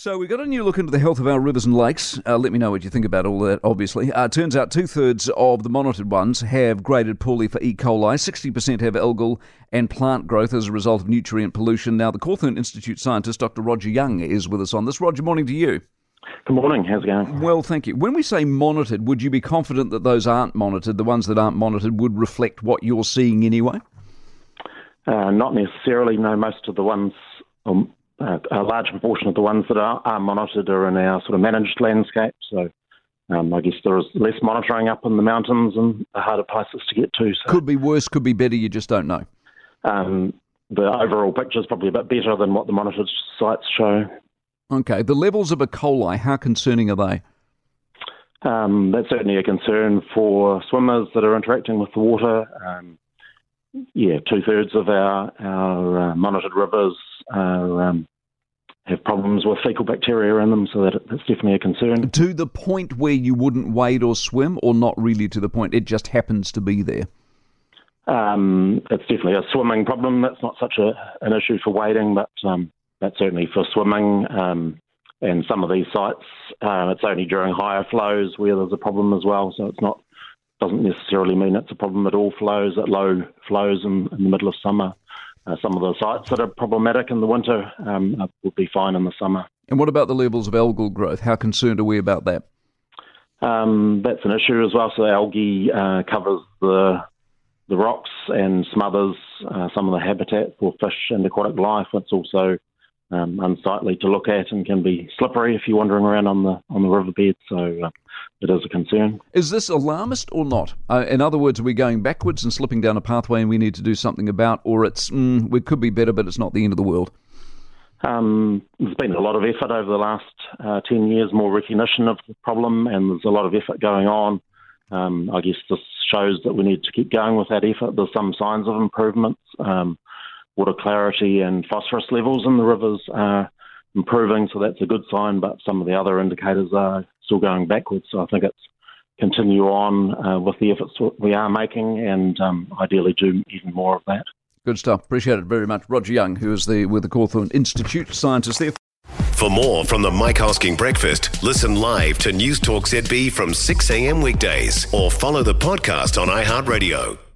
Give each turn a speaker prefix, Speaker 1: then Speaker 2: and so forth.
Speaker 1: So we've got a new look into the health of our rivers and lakes. Uh, let me know what you think about all that, obviously. Uh, turns out two thirds of the monitored ones have graded poorly for E. coli, 60% have algal and plant growth as a result of nutrient pollution. Now, the Cawthron Institute scientist, Dr. Roger Young, is with us on this. Roger, morning to you.
Speaker 2: Good morning. How's it going?
Speaker 1: Well, thank you. When we say monitored, would you be confident that those aren't monitored, the ones that aren't monitored, would reflect what you're seeing anyway?
Speaker 2: Uh, not necessarily. No, most of the ones, um, uh, a large proportion of the ones that are, are, monitored are in our sort of managed landscape. So um, I guess there is less monitoring up in the mountains and harder places to get to. So.
Speaker 1: Could be worse, could be better, you just don't know.
Speaker 2: Um, the overall picture is probably a bit better than what the monitored sites show.
Speaker 1: Okay, the levels of E. coli, how concerning are they?
Speaker 2: Um, that's certainly a concern for swimmers that are interacting with the water. Um, yeah, two thirds of our our uh, monitored rivers are, um, have problems with fecal bacteria in them, so that that's definitely a concern.
Speaker 1: To the point where you wouldn't wade or swim, or not really to the point, it just happens to be there.
Speaker 2: Um, it's definitely a swimming problem. That's not such a, an issue for wading, but um, that's certainly for swimming. Um, and some of these sites, uh, it's only during higher flows where there's a problem as well. So it's not doesn't necessarily mean it's a problem at all flows at low flows in, in the middle of summer. Uh, some of the sites that are problematic in the winter um, would be fine in the summer.
Speaker 1: And what about the levels of algal growth? How concerned are we about that?
Speaker 2: Um, that's an issue as well. So algae uh, covers the the rocks and smothers uh, some of the habitat for fish and aquatic life. It's also um, unsightly to look at and can be slippery if you're wandering around on the on the riverbed. So uh, it is a concern.
Speaker 1: Is this alarmist or not? Uh, in other words, are we going backwards and slipping down a pathway, and we need to do something about, or it's mm, we could be better, but it's not the end of the world.
Speaker 2: Um, there's been a lot of effort over the last uh, 10 years, more recognition of the problem, and there's a lot of effort going on. Um, I guess this shows that we need to keep going with that effort. There's some signs of improvements. Um, water clarity and phosphorus levels in the rivers are improving, so that's a good sign, but some of the other indicators are still going backwards. So I think it's continue on uh, with the efforts we are making and um, ideally do even more of that.
Speaker 1: Good stuff. Appreciate it very much. Roger Young, who is the with the Cawthron Institute scientist there.
Speaker 3: For more from the Mike Hosking Breakfast, listen live to News Talk ZB from 6 a.m. weekdays or follow the podcast on iHeartRadio.